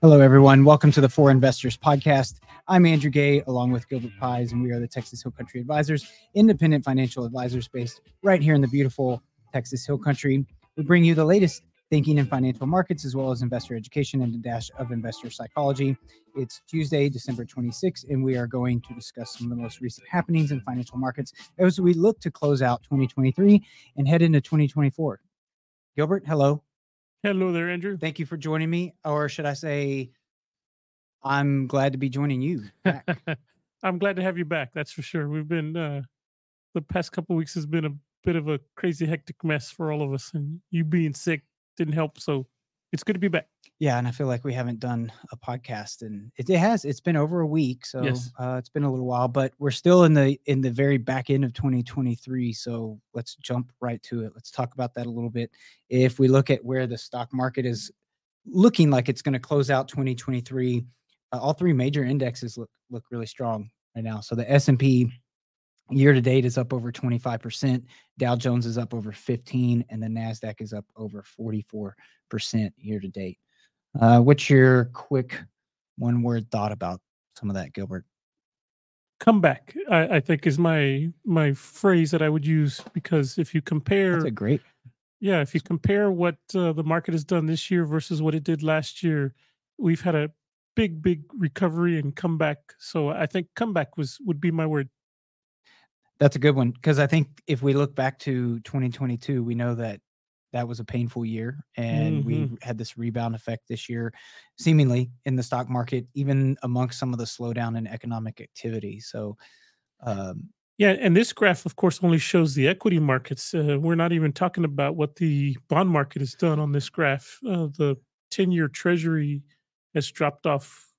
Hello, everyone. Welcome to the For Investors Podcast. I'm Andrew Gay, along with Gilbert Pies, and we are the Texas Hill Country Advisors, independent financial advisors based right here in the beautiful Texas Hill Country. We bring you the latest thinking in financial markets, as well as investor education and a dash of investor psychology. It's Tuesday, December 26th, and we are going to discuss some of the most recent happenings in financial markets as we look to close out 2023 and head into 2024. Gilbert, hello. Hello there, Andrew. Thank you for joining me. Or should I say, I'm glad to be joining you. back. I'm glad to have you back. That's for sure. We've been uh, the past couple weeks has been a bit of a crazy, hectic mess for all of us, and you being sick didn't help. So it's good to be back. yeah, and I feel like we haven't done a podcast, and it, it has. It's been over a week, so Yes. uh, it's been a little while. But we're still in the in the very back end of 2023. So let's jump right to it. Let's talk about that a little bit. If we look at where the stock market is looking like it's going to close out 2023, uh, all three major indexes look look really strong right now. So the S and P year to date is up over 25%. Dow Jones is up over 15 and the Nasdaq is up over 44% year to date. Uh, what's your quick one word thought about some of that, Gilbert? Comeback, I, I think, is my my phrase that I would use because if you compare, That's a great. yeah, if you compare what uh, the market has done this year versus what it did last year, we've had a big, big recovery and comeback. So I think comeback was would be my word. That's a good one because I think if we look back to 2022, we know that that was a painful year, and we had this rebound effect this year, seemingly in the stock market, even amongst some of the slowdown in economic activity. So, um, Yeah, and this graph, of course, only shows the equity markets. Uh, we're not even talking about what the bond market has done on this graph. Uh, the 10 year treasury has dropped off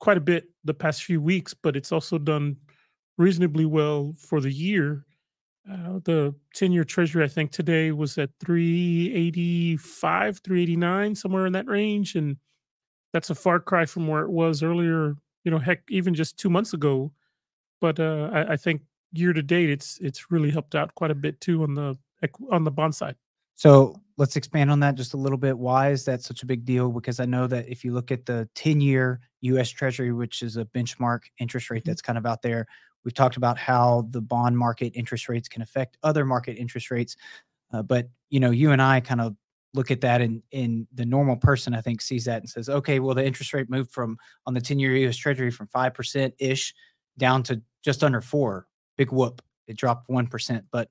quite a bit the past few weeks, but it's also done reasonably well for the year. Uh, the 10 year treasury, I think today was at 385, 389, somewhere in that range. And that's a far cry from where it was earlier, you know, heck, even just two months ago but uh, I, I think year to date, it's it's really helped out quite a bit too on the on the bond side. So let's expand on that just a little bit. Why is that such a big deal? Because I know that if you look at the 10 year US Treasury, which is a benchmark interest rate Mhm. that's kind of out there, we've talked about how the bond market interest rates can affect other market interest rates. Uh, but you know, you and I kind of look at that and in the normal person, I think, sees that and says, okay, well, the interest rate moved from on the 10 year US Treasury from 5% ish down to just under four. Big whoop. It dropped 1%. But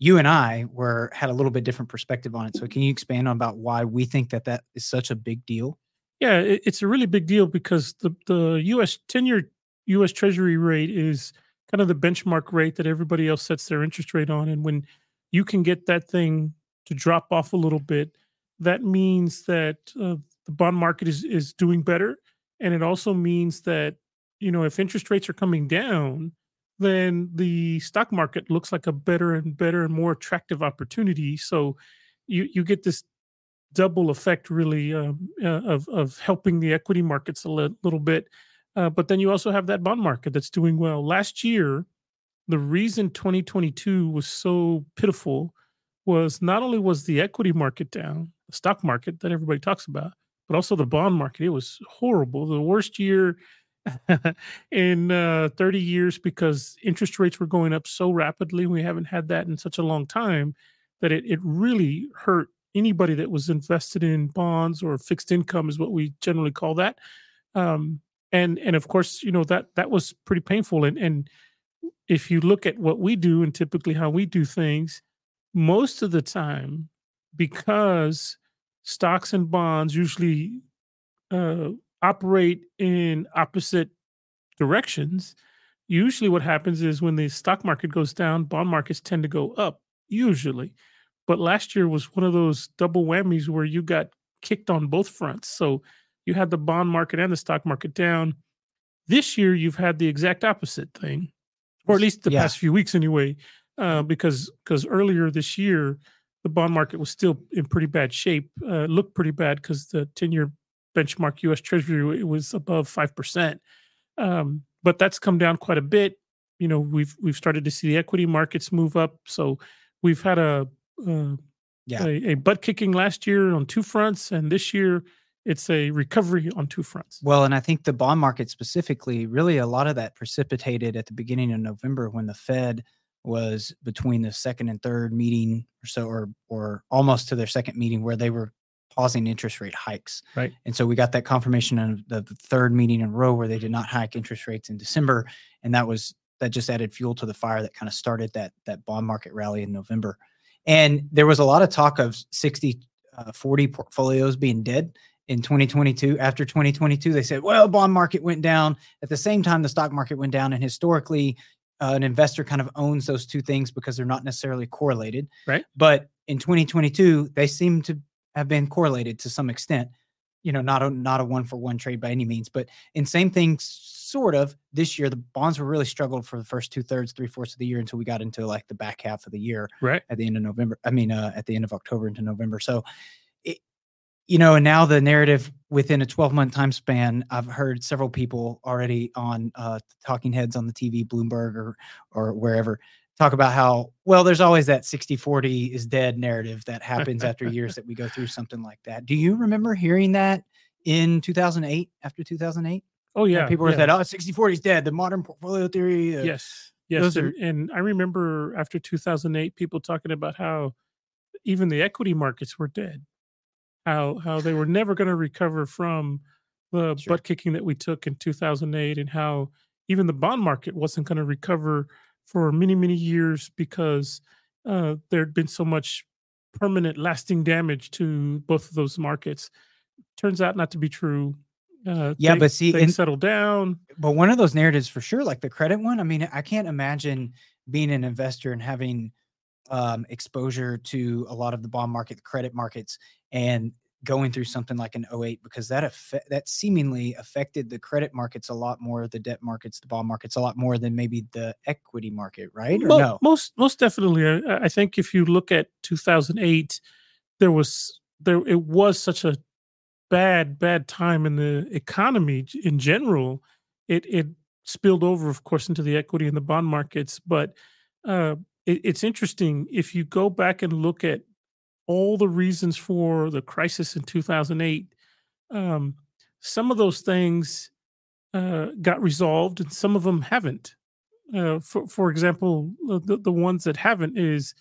you and I were had a little bit different perspective on it. So can you expand on about why we think that that is such a big deal? Yeah, it, it's a really big deal because the the U.S. ten year U.S. Treasury rate is kind of the benchmark rate that everybody else sets their interest rate on, and when you can get that thing to drop off a little bit, that means that uh, the bond market is is doing better, and it also means that you know if interest rates are coming down, then the stock market looks like a better and better and more attractive opportunity. So you you get this double effect really um, uh, of of helping the equity markets a li- little bit. Uh, but then you also have that bond market that's doing well. Last year, the reason 2022 was so pitiful was not only was the equity market down, the stock market that everybody talks about, but also the bond market. It was horrible, the worst year in uh, 30 years because interest rates were going up so rapidly. We haven't had that in such a long time that it, it really hurt anybody that was invested in bonds or fixed income is what we generally call that. Um, and and of course, you know that that was pretty painful. And and if you look at what we do and typically how we do things, most of the time, because stocks and bonds usually uh, operate in opposite directions, usually what happens is when the stock market goes down, bond markets tend to go up, usually. But last year was one of those double whammies where you got kicked on both fronts. So you had the bond market and the stock market down. This year, you've had the exact opposite thing, or at least the Yeah. past few weeks anyway, uh, because because earlier this year, the bond market was still in pretty bad shape. Uh, looked pretty bad because the ten-year benchmark U.S. Treasury it was above five percent, um, but that's come down quite a bit. you know we've we've started to see the equity markets move up. So we've had a uh, Yeah. a, a butt kicking last year on two fronts, and this year it's a recovery on two fronts. Well, and I think the bond market specifically, really a lot of that precipitated at the beginning of November when the Fed was between the second and third meeting or so, or or almost to their second meeting where they were pausing interest rate hikes. Right. And so we got that confirmation of the, the third meeting in a row where they did not hike interest rates in December. And that was that just added fuel to the fire that kind of started that that bond market rally in November. And there was a lot of talk of 60 uh, 40 portfolios being dead in 2022 after 2022 they said well bond market went down at the same time the stock market went down and historically uh, an investor kind of owns those two things because they're not necessarily correlated Right. but in 2022 they seem to have been correlated to some extent you know not a not a one for one trade by any means but in same thing sort of this year the bonds were really struggled for the first two thirds three fourths of the year until we got into like the back half of the year Right. at the end of November. I mean, uh, at the end of October into November. So, it, you know, and now the narrative within a 12 month time span, I've heard several people already on uh, talking heads on the TV, Bloomberg or or wherever, talk about how well there's always that 60 40 is dead narrative that happens after years that we go through something like that. Do you remember hearing that in 2008 after 2008? Oh yeah, people were yeah. said, "Oh, 60 40 is dead." The modern portfolio theory. uh, Yes. Yes. And, are- and I remember after 2008, people talking about how even the equity markets were dead, how how they were never going to recover from the Sure. butt kicking that we took in 2008, and how even the bond market wasn't going to recover for many many years because uh, there had been so much permanent, lasting damage to both of those markets. Turns out not to be true. Uh, Yeah, things- but see, things in- settled down. but one of those narratives for sure, like the credit one. I mean, I can't imagine being an investor and having um, exposure to a lot of the bond market, the credit markets, and going through something like an 08 because that affe- that seemingly affected the credit markets a lot more, the debt markets, the bond markets a lot more than maybe the equity market, right? Or Mo- no? Most most definitely. I, I think if you look at 2008, there was there it was such a bad bad time in the economy in general. It it spilled over, of course, into the equity and the bond markets. But uh, it, it's interesting if you go back and look at all the reasons for the crisis in 2008. Um, some of those things uh, got resolved, and some of them haven't uh, for for example, the, the- ones that haven't is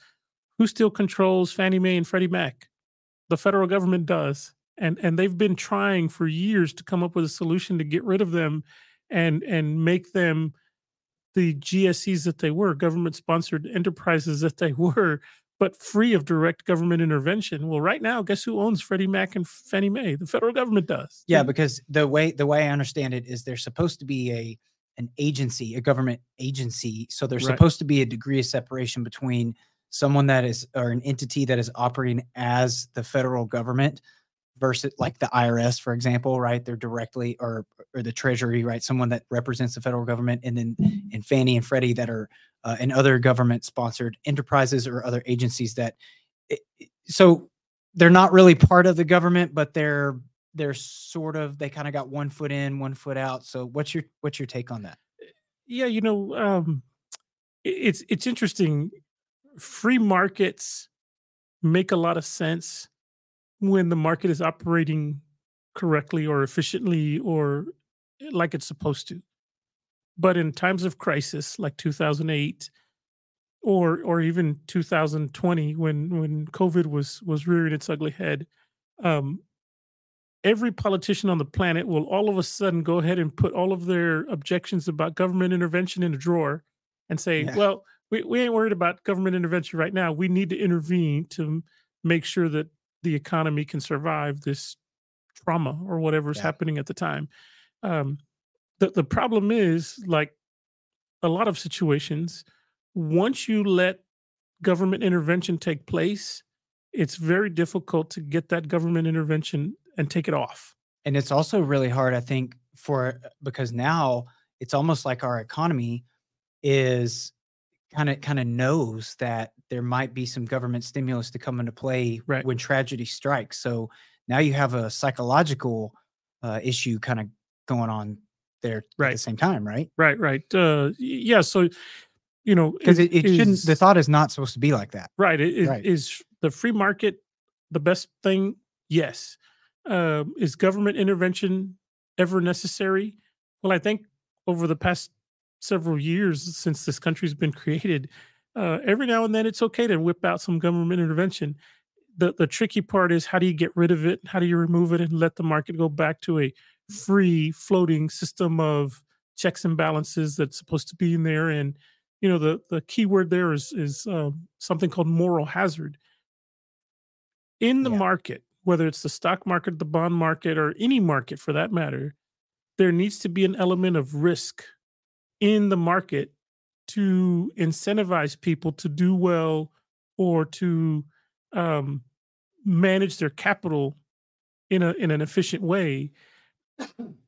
who still controls Fannie Mae and Freddie Mac? The federal government does, and and they've been trying for years to come up with a solution to get rid of them, and and make them the GSEs that they were, government sponsored enterprises that they were, but free of direct government intervention. Well, right now, guess who owns Freddie Mac and Fannie Mae? The federal government does. Yeah, because the way the way I understand it is there's supposed to be a an agency, a government agency. So there's Right. supposed to be a degree of separation between someone that is or an entity that is operating as the federal government versus like the IRS, for example, right? They're directly or or the Treasury, right? Someone that represents the federal government, and then and Fannie and Freddie that are uh, and other government sponsored enterprises or other agencies that. it- so they're not really part of the government, but they're they're sort of they kind of got one foot in, one foot out. So what's your what's your take on that? yeah you know um it's it's interesting free markets make a lot of sense when the market is operating correctly or efficiently or like it's supposed to but in times of crisis like 2008 or or even 2020 when when covid was was rearing its ugly head um every politician on the planet will all of a sudden go ahead and put all of their objections about government intervention in a drawer and say, Yeah. well, we, we ain't worried about government intervention right now. We need to intervene to make sure that the economy can survive this trauma or whatever's Yeah. happening at the time. Um, the, the problem is, like a lot of situations, once you let government intervention take place, it's very difficult to get that government intervention and take it off. And it's also really hard, I think, for because now it's almost like our economy is kind of kind of knows that there might be some government stimulus to come into play Right. when tragedy strikes. So now you have a psychological uh, issue kind of going on there at the same time, right? Right, right. Uh, yeah. So, you know, Because it, it shouldn't. The thought is not supposed to be like that. Right. i- Is, Right. is the free market the best thing? Yes. Um, is government intervention ever necessary? Well, I think over the past several years since this country's been created, uh, every now and then it's okay to whip out some government intervention. The the tricky part is how do you get rid of it? How do you remove it and let the market go back to a free floating system of checks and balances that's supposed to be in there? And you know the the key word there is is um, something called moral hazard in the Yeah. market whether it's the stock market the bond market or any market for that matter there needs to be an element of risk in the market to incentivize people to do well or to um, manage their capital in a in an efficient way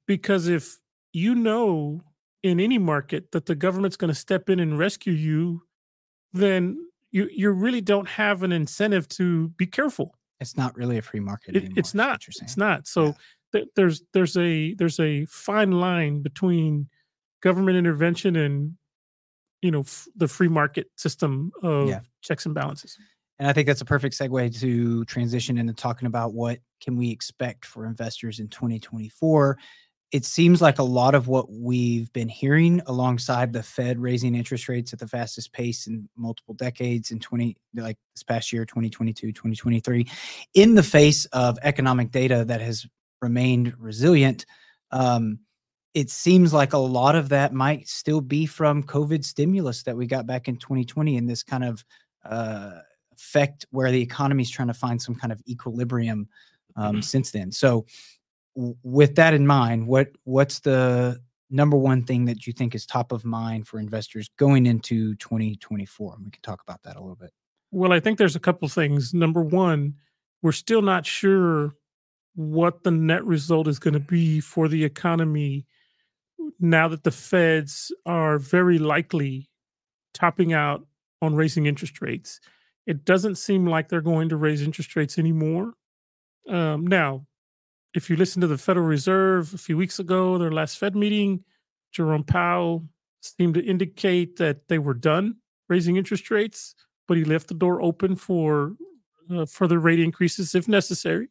because if you know in any market that the government's going to step in and rescue you then you you really don't have an incentive to be careful It's not really a free market it, anymore. it's not you're it's not so Yeah. th- there's there's a there's a fine line between government intervention and you know f- the free market system of Yeah. checks and balances And I think that's a perfect segue to transition into talking about what can we expect for investors in 2024. It seems like a lot of what we've been hearing alongside the Fed raising interest rates at the fastest pace in multiple decades in 20 like this past year 2022 2023 in the face of economic data that has remained resilient um, it seems like a lot of that might still be from covid stimulus that we got back in 2020 and this kind of uh, effect where the economy is trying to find some kind of equilibrium um, since then. So, w- with that in mind, what what's the number one thing that you think is top of mind for investors going into 2024? And we can talk about that a little bit. well i think there's a couple things number one we're still not sure what the net result is going to be for the economy now that the feds are very likely topping out on raising interest rates it doesn't seem like they're going to raise interest rates anymore. Um, now if you listen to the federal reserve a few weeks ago their last fed meeting jerome powell seemed to indicate that they were done raising interest rates but he left the door open for uh, further rate increases if necessary.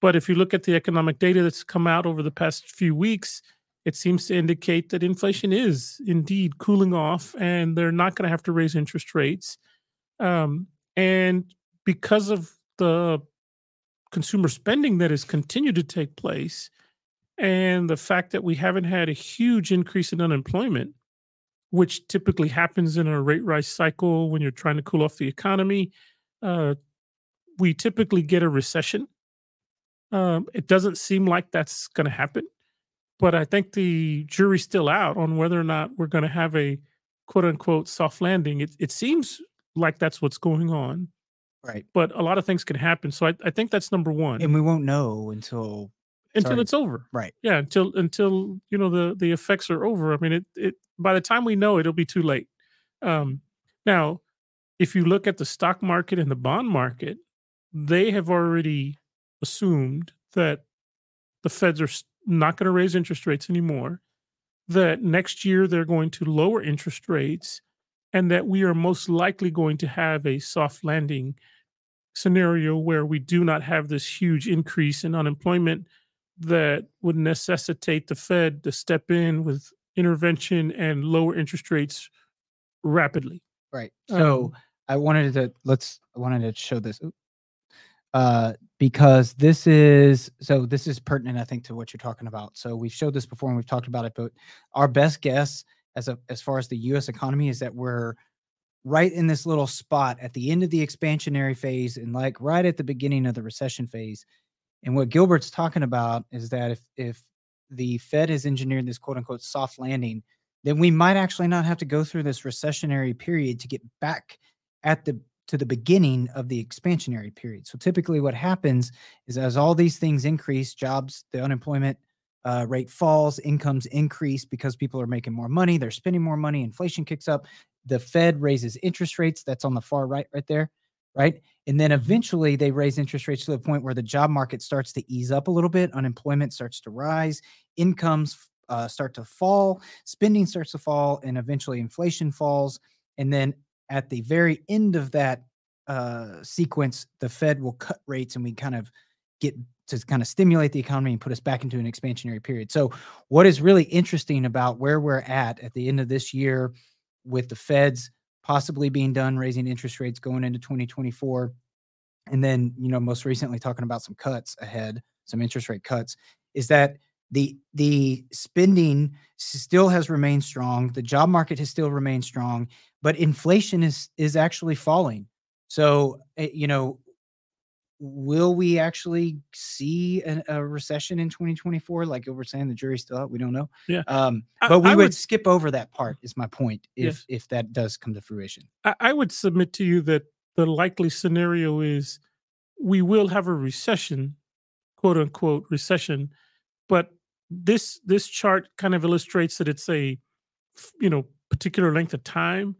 But if you look at the economic data that's come out over the past few weeks it seems to indicate that inflation is indeed cooling off and they're not going to have to raise interest rates. Um, and because of the consumer spending that has continued to take place and the fact that we haven't had a huge increase in unemployment, which typically happens in a rate rise cycle when you're trying to cool off the economy, uh, we typically get a recession. Um, it doesn't seem like that's going to happen but I think the jury's still out on whether or not we're going to have a quote unquote soft landing. It, it seems like that's what's going on, Right. but a lot of things can happen. So I, I think that's number one And we won't know until until already- it's over. right. Yeah, until until you know the the effects are over. I mean, it it by the time we know, it'll be too late. Um, now, if you look at the stock market and the bond market, they have already assumed that the Feds are not going to raise interest rates anymore. That next year they're going to lower interest rates, and that we are most likely going to have a soft landing scenario where we do not have this huge increase in unemployment that would necessitate the Fed to step in with intervention and lower interest rates rapidly. Right. So Um, I wanted to let's I wanted to show this oop, uh because this is so this is pertinent I think to what you're talking about. So we've showed this before and we've talked about it, but our best guess as a as far as the US economy is that we're right in this little spot at the end of the expansionary phase and like right at the beginning of the recession phase. And what Gilbert's talking about is that if if the Fed has engineered this quote unquote soft landing, then we might actually not have to go through this recessionary period to get back at the to the beginning of the expansionary period. So typically what happens is as all these things increase, jobs, the unemployment uh, rate falls, incomes increase because people are making more money, they're spending more money, inflation kicks up, the Fed raises interest rates, that's on the far right right there, right? And then eventually they raise interest rates to the point where the job market starts to ease up a little bit, unemployment starts to rise, incomes uh, start to fall, spending starts to fall, and eventually inflation falls. And then at the very end of that uh, sequence, the Fed will cut rates and we kind of get to kind of stimulate the economy and put us back into an expansionary period. So, what is really interesting about where we're at at the end of this year with the Feds possibly being done raising interest rates going into 2024 and then you know most recently talking about some cuts ahead some interest rate cuts is that the the spending still has remained strong the job market has still remained strong but inflation is is actually falling. So eh, you know will we actually see a, a, recession in 2024 like we're saying the jury's still out we don't know. Yeah. Um but I, we I would, would, skip over that part is my point if yeah. if that does come to fruition. I, I would submit to you that the likely scenario is we will have a recession quote unquote recession but this this chart kind of illustrates that it's a you know particular length of time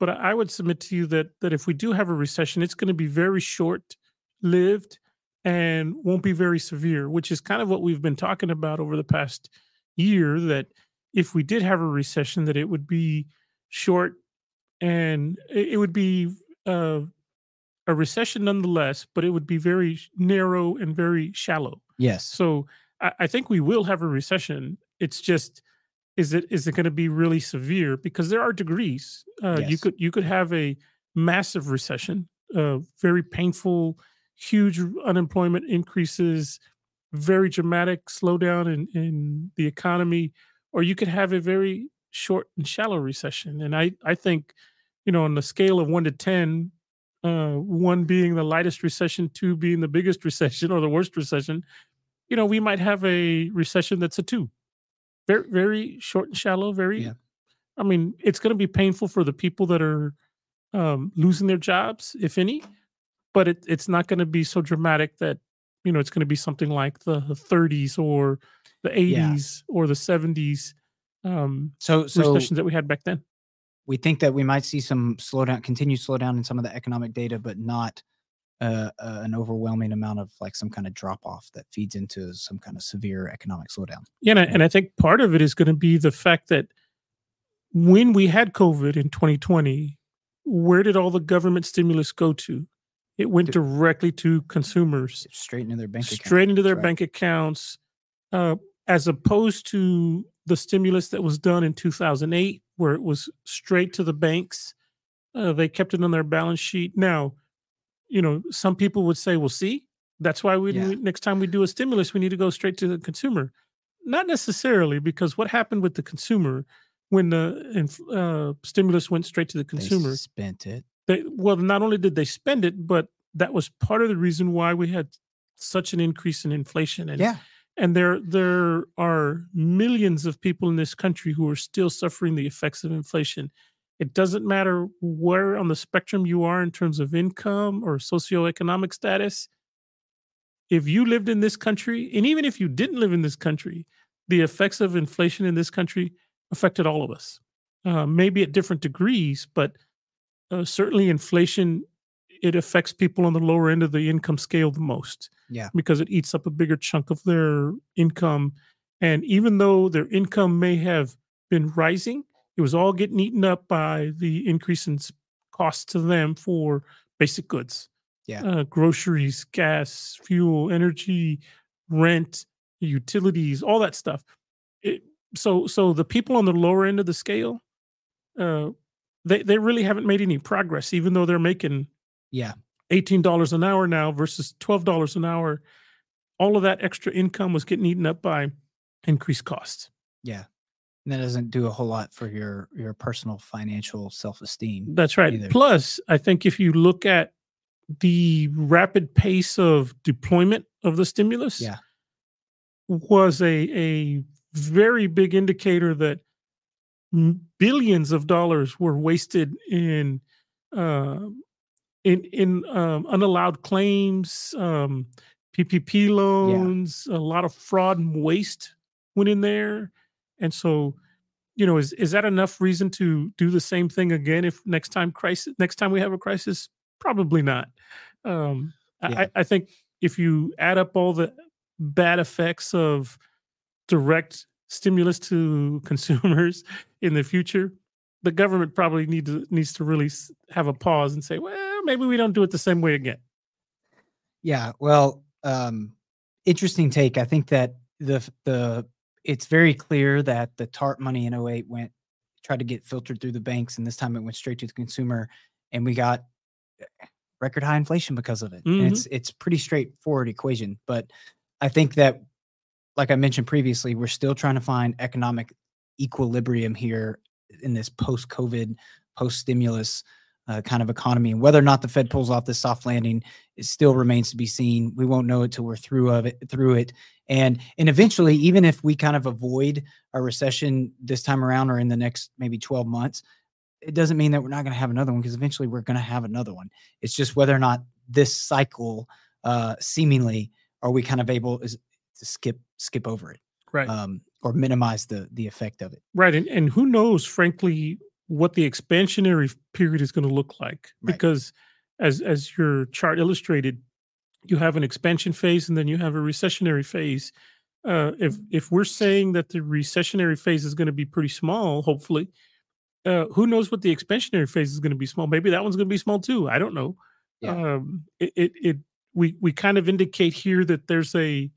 but i would submit to you that that if we do have a recession it's going to be very short lived and won't be very severe, which is kind of what we've been talking about over the past year. That if we did have a recession, that it would be short and it would be uh, a recession nonetheless, but it would be very narrow and very shallow. Yes. So I, I think we will have a recession. It's just is it is it going to be really severe? Because there are degrees. Uh, yes. You could you could have a massive recession, uh, very painful huge unemployment increases, very dramatic slowdown in, in the economy, or you could have a very short and shallow recession. And I, I think, you know, on the scale of one to 10, uh, one being the lightest recession, two being the biggest recession or the worst recession, you know, we might have a recession that's a two. Very, very short and shallow, very, yeah. I mean, it's going to be painful for the people that are um, losing their jobs, if any but it, it's not going to be so dramatic that you know it's going to be something like the 30s or the 80s yeah. or the 70s um so so recessions that we had back then we think that we might see some slowdown continued slowdown in some of the economic data but not uh, uh, an overwhelming amount of like some kind of drop off that feeds into some kind of severe economic slowdown yeah and I, and I think part of it is going to be the fact that when we had covid in 2020 where did all the government stimulus go to it went directly to consumers, straight into their bank accounts. straight into their right. bank accounts, uh, as opposed to the stimulus that was done in 2008, where it was straight to the banks. Uh, they kept it on their balance sheet. Now, you know, some people would say, "Well, see, that's why we yeah. next time we do a stimulus, we need to go straight to the consumer." Not necessarily, because what happened with the consumer when the uh, stimulus went straight to the consumer? They spent it they well not only did they spend it but that was part of the reason why we had such an increase in inflation and yeah and there there are millions of people in this country who are still suffering the effects of inflation it doesn't matter where on the spectrum you are in terms of income or socioeconomic status if you lived in this country and even if you didn't live in this country the effects of inflation in this country affected all of us uh, maybe at different degrees but uh, certainly inflation it affects people on the lower end of the income scale the most. Yeah. Because it eats up a bigger chunk of their income. And even though their income may have been rising, it was all getting eaten up by the increase in costs to them for basic goods. Yeah. Uh, groceries, gas, fuel, energy, rent, utilities, all that stuff. It, so so the people on the lower end of the scale uh, they they really haven't made any progress, even though they're making yeah eighteen dollars an hour now versus twelve dollars an hour. All of that extra income was getting eaten up by increased costs. Yeah. And that doesn't do a whole lot for your your personal financial self-esteem. That's right. Either. Plus, I think if you look at the rapid pace of deployment of the stimulus yeah. was a a very big indicator that billions of dollars were wasted in uh, in in um, unallowed claims, um, PPP loans. Yeah. A lot of fraud and waste went in there, and so you know, is is that enough reason to do the same thing again? If next time crisis, next time we have a crisis, probably not. Um, yeah. I, I think if you add up all the bad effects of direct stimulus to consumers in the future, the government probably need to, needs to really have a pause and say, well, maybe we don't do it the same way again. Yeah, well, um, interesting take. I think that the the it's very clear that the TARP money in 08 went tried to get filtered through the banks, and this time it went straight to the consumer, and we got eh, record high inflation because of it. Mm-hmm. And it's it's pretty straightforward equation, but I think that, like I mentioned previously, we're still trying to find economic equilibrium here in this post-COVID, post-stimulus uh, kind of economy. And whether or not the Fed pulls off this soft landing, it still remains to be seen. We won't know it till we're through of it through it. And and eventually, even if we kind of avoid a recession this time around or in the next maybe 12 months, it doesn't mean that we're not going to have another one because eventually we're going to have another one. It's just whether or not this cycle uh seemingly are we kind of able is to skip skip over it. Right. Um or minimize the the effect of it. Right. And and who knows, frankly, what the expansionary period is going to look like right. because as as your chart illustrated you have an expansion phase and then you have a recessionary phase uh, if if we're saying that the recessionary phase is going to be pretty small hopefully uh, who knows what the expansionary phase is going to be small maybe that one's going to be small too i don't know yeah. um, it, it, it we we kind of indicate here that there's a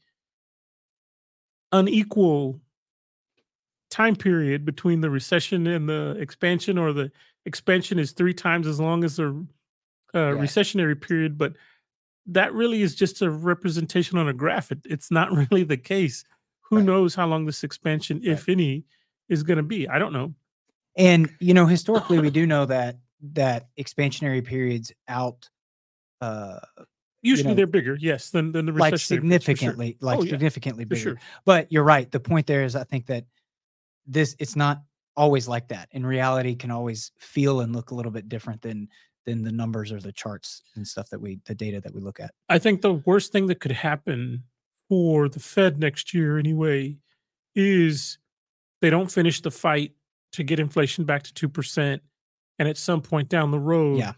unequal time period between the recession and the expansion, or the expansion is three times as long as the uh, recessionary period. But that really is just a representation on a graph. It, it's not really the case. Who right. knows how long this expansion, right. if any, is going to be? I don't know. And you know, historically, we do know that that expansionary periods out uh Usually you know, they're bigger, yes, than than the like significantly, sure. like oh, significantly bigger. Sure. But you're right. The point there is, I think that this it's not always like that. In reality, can always feel and look a little bit different than than the numbers or the charts and stuff that we the data that we look at. I think the worst thing that could happen for the Fed next year anyway is they don't finish the fight to get inflation back to 2% and at some point down the road yeah.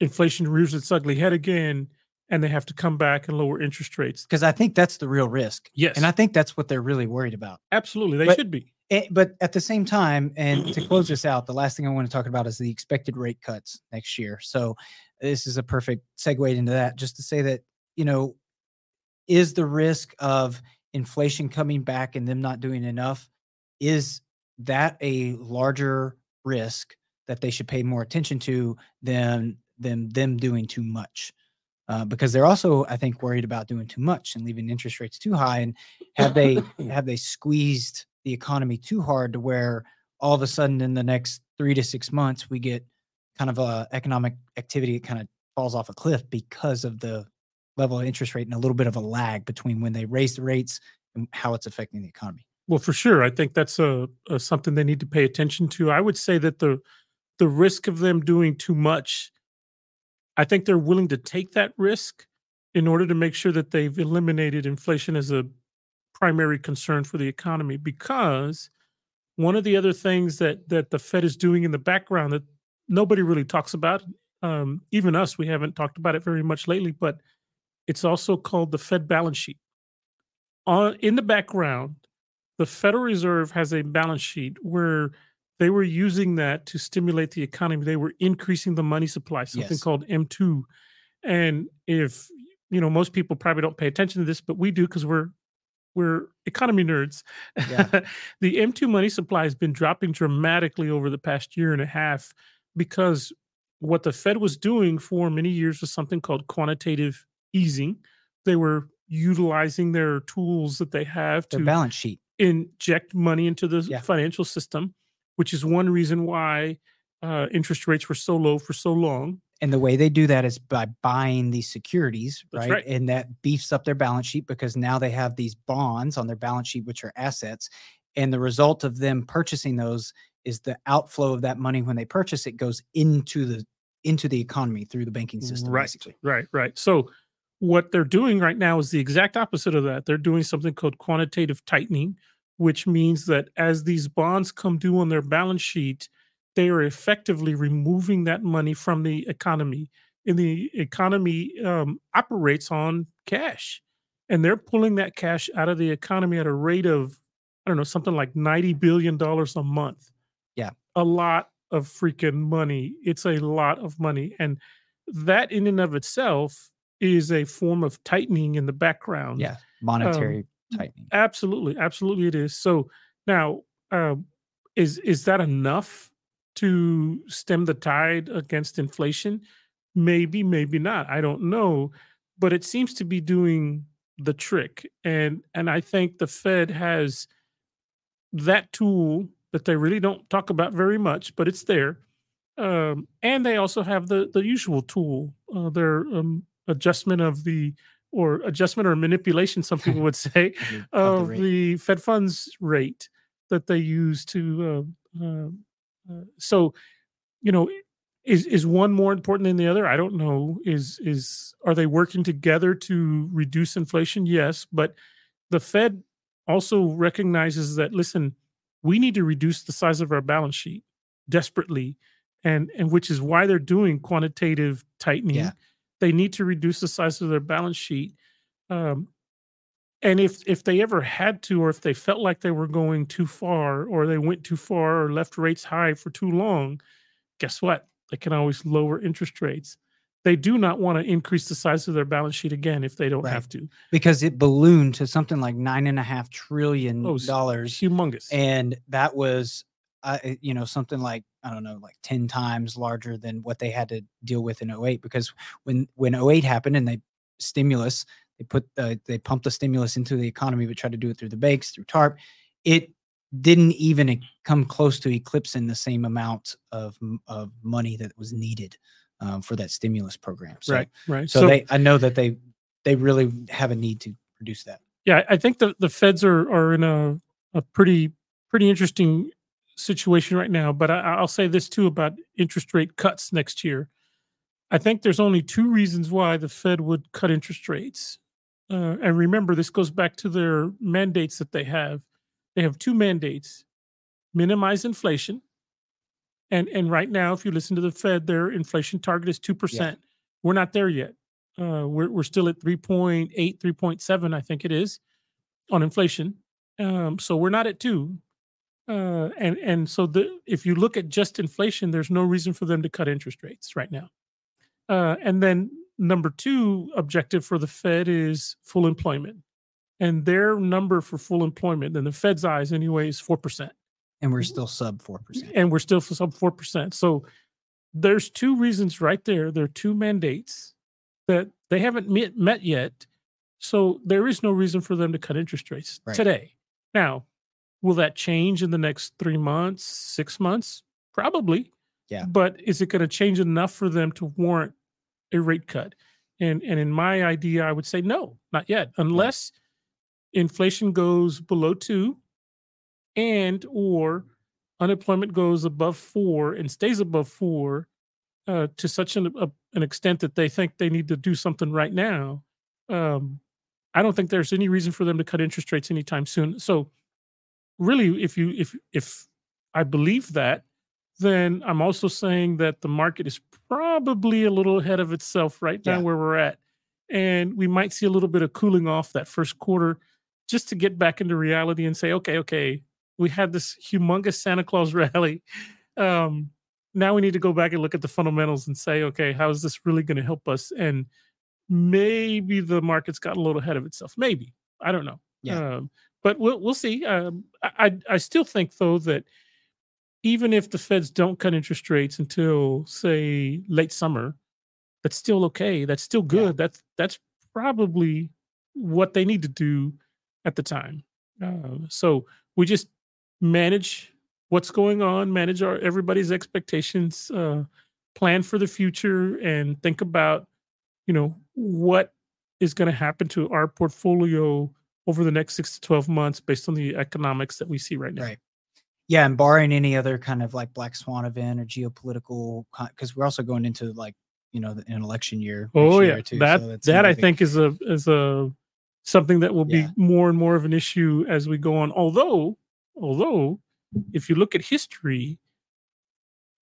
inflation rears its ugly head again and they have to come back and lower interest rates. Because I think that's the real risk. Yes. And I think that's what they're really worried about. Absolutely. They but, should be. It, but at the same time, and to close this out, the last thing I want to talk about is the expected rate cuts next year. So this is a perfect segue into that, just to say that, you know, is the risk of inflation coming back and them not doing enough, is that a larger risk that they should pay more attention to than than them doing too much? Uh, because they're also, I think, worried about doing too much and leaving interest rates too high. And have they have they squeezed the economy too hard to where all of a sudden in the next three to six months we get kind of a economic activity that kind of falls off a cliff because of the level of interest rate and a little bit of a lag between when they raise the rates and how it's affecting the economy. Well, for sure, I think that's a, a something they need to pay attention to. I would say that the the risk of them doing too much, I think they're willing to take that risk in order to make sure that they've eliminated inflation as a primary concern for the economy because one of the other things that that the Fed is doing in the background that nobody really talks about, um, even us, we haven't talked about it very much lately, but it's also called the Fed balance sheet. On in the background, the Federal Reserve has a balance sheet where they were using that to stimulate the economy. They were increasing the money supply, something yes. called M2. And if you know, most people probably don't pay attention to this, but we do because we're we're economy nerds. Yeah. the M2 money supply has been dropping dramatically over the past year and a half because what the Fed was doing for many years was something called quantitative easing. They were utilizing their tools that they have their to balance sheet inject money into the yeah. financial system, which is one reason why uh, interest rates were so low for so long. And the way they do that is by buying these securities, right? right? And that beefs up their balance sheet because now they have these bonds on their balance sheet, which are assets. And the result of them purchasing those is the outflow of that money when they purchase it goes into the into the economy through the banking system. Right, basically. right, right. So what they're doing right now is the exact opposite of that. They're doing something called quantitative tightening, which means that as these bonds come due on their balance sheet, they are effectively removing that money from the economy. And the economy um, operates on cash, and they're pulling that cash out of the economy at a rate of, I don't know, something like $90 billion a month. Yeah. A lot of freaking money. It's a lot of money. And that in and of itself is a form of tightening in the background. Yeah. Monetary um, tightening. Absolutely. Absolutely it is. So now um, is is that enough to stem the tide against inflation? Maybe, maybe not. I don't know. But it seems to be doing the trick. And and I think the Fed has that tool that they really don't talk about very much, but it's there. Um, and they also have the the usual tool, uh, their um, adjustment of the or adjustment or manipulation, some people would say, of, the, the, Fed funds rate that they use to. Uh, uh, uh, so, you know, is is one more important than the other? I don't know. Is is are they working together to reduce inflation? Yes, but the Fed also recognizes that listen, we need to reduce the size of our balance sheet desperately and and which is why they're doing quantitative tightening yeah. They need to reduce the size of their balance sheet um, and if if they ever had to or if they felt like they were going too far or they went too far or left rates high for too long guess what? They can always lower interest rates. They do not want to increase the size of their balance sheet again if they don't right. have to. Because it ballooned to something like nine and a half trillion oh, dollars humongous. and that was uh, you know something like i don't know like 10 times larger than what they had to deal with in 08 because when when 08 happened and they stimulus they put uh, they pumped the stimulus into the economy but tried to do it through the banks through tarp it didn't even come close to eclipsing the same amount of of money that was needed um, for that stimulus program. So, right, right. So, so, they, I know that they they really have a need to produce that. Yeah, I think the the feds are are in a a pretty pretty interesting situation right now. But I, I'll say this too about interest rate cuts next year. I think there's only two reasons why the Fed would cut interest rates. Uh, and remember, this goes back to their mandates that they have. They have two mandates minimize inflation and and right now, if you listen to the Fed, their inflation target is two percent. Yeah. We're not there yet. Uh, we're we're still at 3.8, 3.7, I think it is, on inflation. Um, so we're not at two. Uh, and and so the if you look at just inflation, there's no reason for them to cut interest rates right now. Uh, and then number two objective for the Fed is full employment, and their number for full employment, in the Fed's eyes anyway, is four percent and we're still sub 4%. And we're still sub 4%. So there's two reasons right there. There are two mandates that they haven't met, met yet. So there is no reason for them to cut interest rates right. today. Now, will that change in the next three months, six months? Probably. Yeah. But is it going to change enough for them to warrant a rate cut? And and in my idea, I would say no, not yet, unless inflation goes below two and or unemployment goes above four and stays above four uh, to such an, a, an extent that they think they need to do something right now, um, I don't think there's any reason for them to cut interest rates anytime soon. So, really, if you if if I believe that, then I'm also saying that the market is probably a little ahead of itself right now yeah. where we're at, and we might see a little bit of cooling off that first quarter, just to get back into reality and say, okay, okay, we had this humongous Santa Claus rally. Um, now we need to go back and look at the fundamentals and say, okay, how is this really going to help us? And maybe the market's got a little ahead of itself. Maybe I don't know. Yeah. Um, but we'll we'll see. Um, I I still think though that even if the Feds don't cut interest rates until say late summer, that's still okay. That's still good. Yeah. That's that's probably what they need to do at the time. Uh, so we just manage what's going on, manage our everybody's expectations, uh, plan for the future, and think about, you know, what is going to happen to our portfolio over the next six to twelve months based on the economics that we see right now. Right. Yeah, and barring any other kind of like black swan event or geopolitical, because we're also going into like you know an election year. Oh yeah, too, that so that I think is a is a something that will yeah. be more and more of an issue as we go on. Although Although, if you look at history,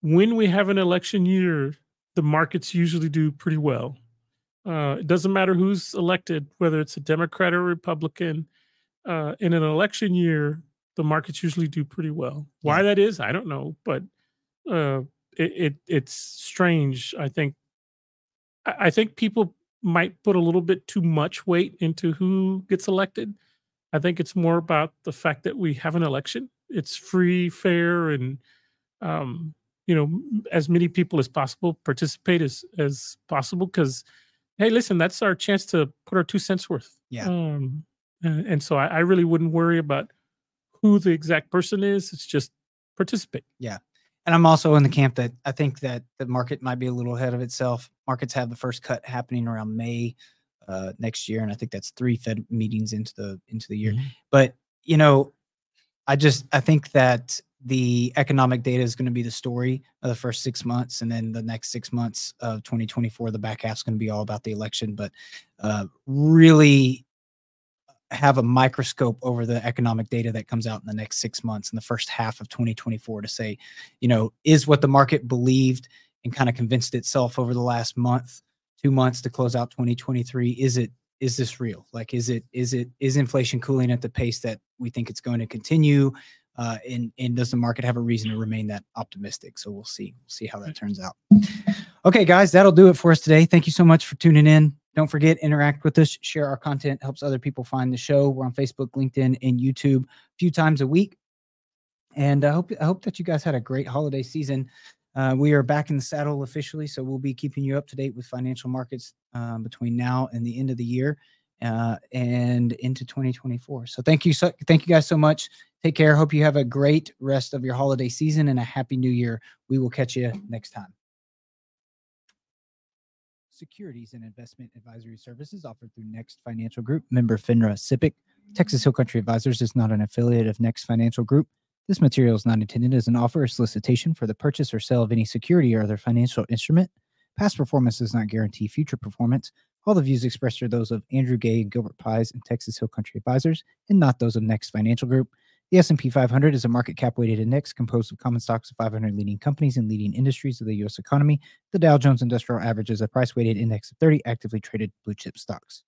when we have an election year, the markets usually do pretty well. Uh, it doesn't matter who's elected, whether it's a Democrat or Republican. Uh, in an election year, the markets usually do pretty well. Why that is, I don't know, but uh, it, it it's strange. I think I think people might put a little bit too much weight into who gets elected. I think it's more about the fact that we have an election. It's free, fair, and um, you know, as many people as possible participate as as possible. Because, hey, listen, that's our chance to put our two cents worth. Yeah. Um, and, and so I, I really wouldn't worry about who the exact person is. It's just participate. Yeah. And I'm also in the camp that I think that the market might be a little ahead of itself. Markets have the first cut happening around May uh, next year, and I think that's three Fed meetings into the into the year. Mm-hmm. But you know, I just I think that the economic data is going to be the story of the first six months, and then the next six months of 2024, the back half is going to be all about the election. But uh, really have a microscope over the economic data that comes out in the next six months in the first half of 2024 to say, you know, is what the market believed and kind of convinced itself over the last month, two months to close out 2023, is it is this real? Like, is it is it is inflation cooling at the pace that we think it's going to continue? Uh, and and does the market have a reason to remain that optimistic? So we'll see. We'll see how that turns out. Okay, guys, that'll do it for us today. Thank you so much for tuning in. Don't forget, interact with us, share our content, helps other people find the show. We're on Facebook, LinkedIn, and YouTube a few times a week. And I hope I hope that you guys had a great holiday season. Uh, we are back in the saddle officially, so we'll be keeping you up to date with financial markets um, between now and the end of the year uh, and into 2024. So thank you, so thank you guys so much. Take care. Hope you have a great rest of your holiday season and a happy new year. We will catch you next time securities and investment advisory services offered through Next Financial Group, member FINRA SIPC. Texas Hill Country Advisors is not an affiliate of Next Financial Group. This material is not intended as an offer or solicitation for the purchase or sale of any security or other financial instrument. Past performance does not guarantee future performance. All the views expressed are those of Andrew Gay Gilbert Pies and Texas Hill Country Advisors, and not those of Next Financial Group. The S&P 500 is a market cap weighted index composed of common stocks of 500 leading companies and leading industries of the U.S. economy. The Dow Jones Industrial Average is a price weighted index of 30 actively traded blue chip stocks.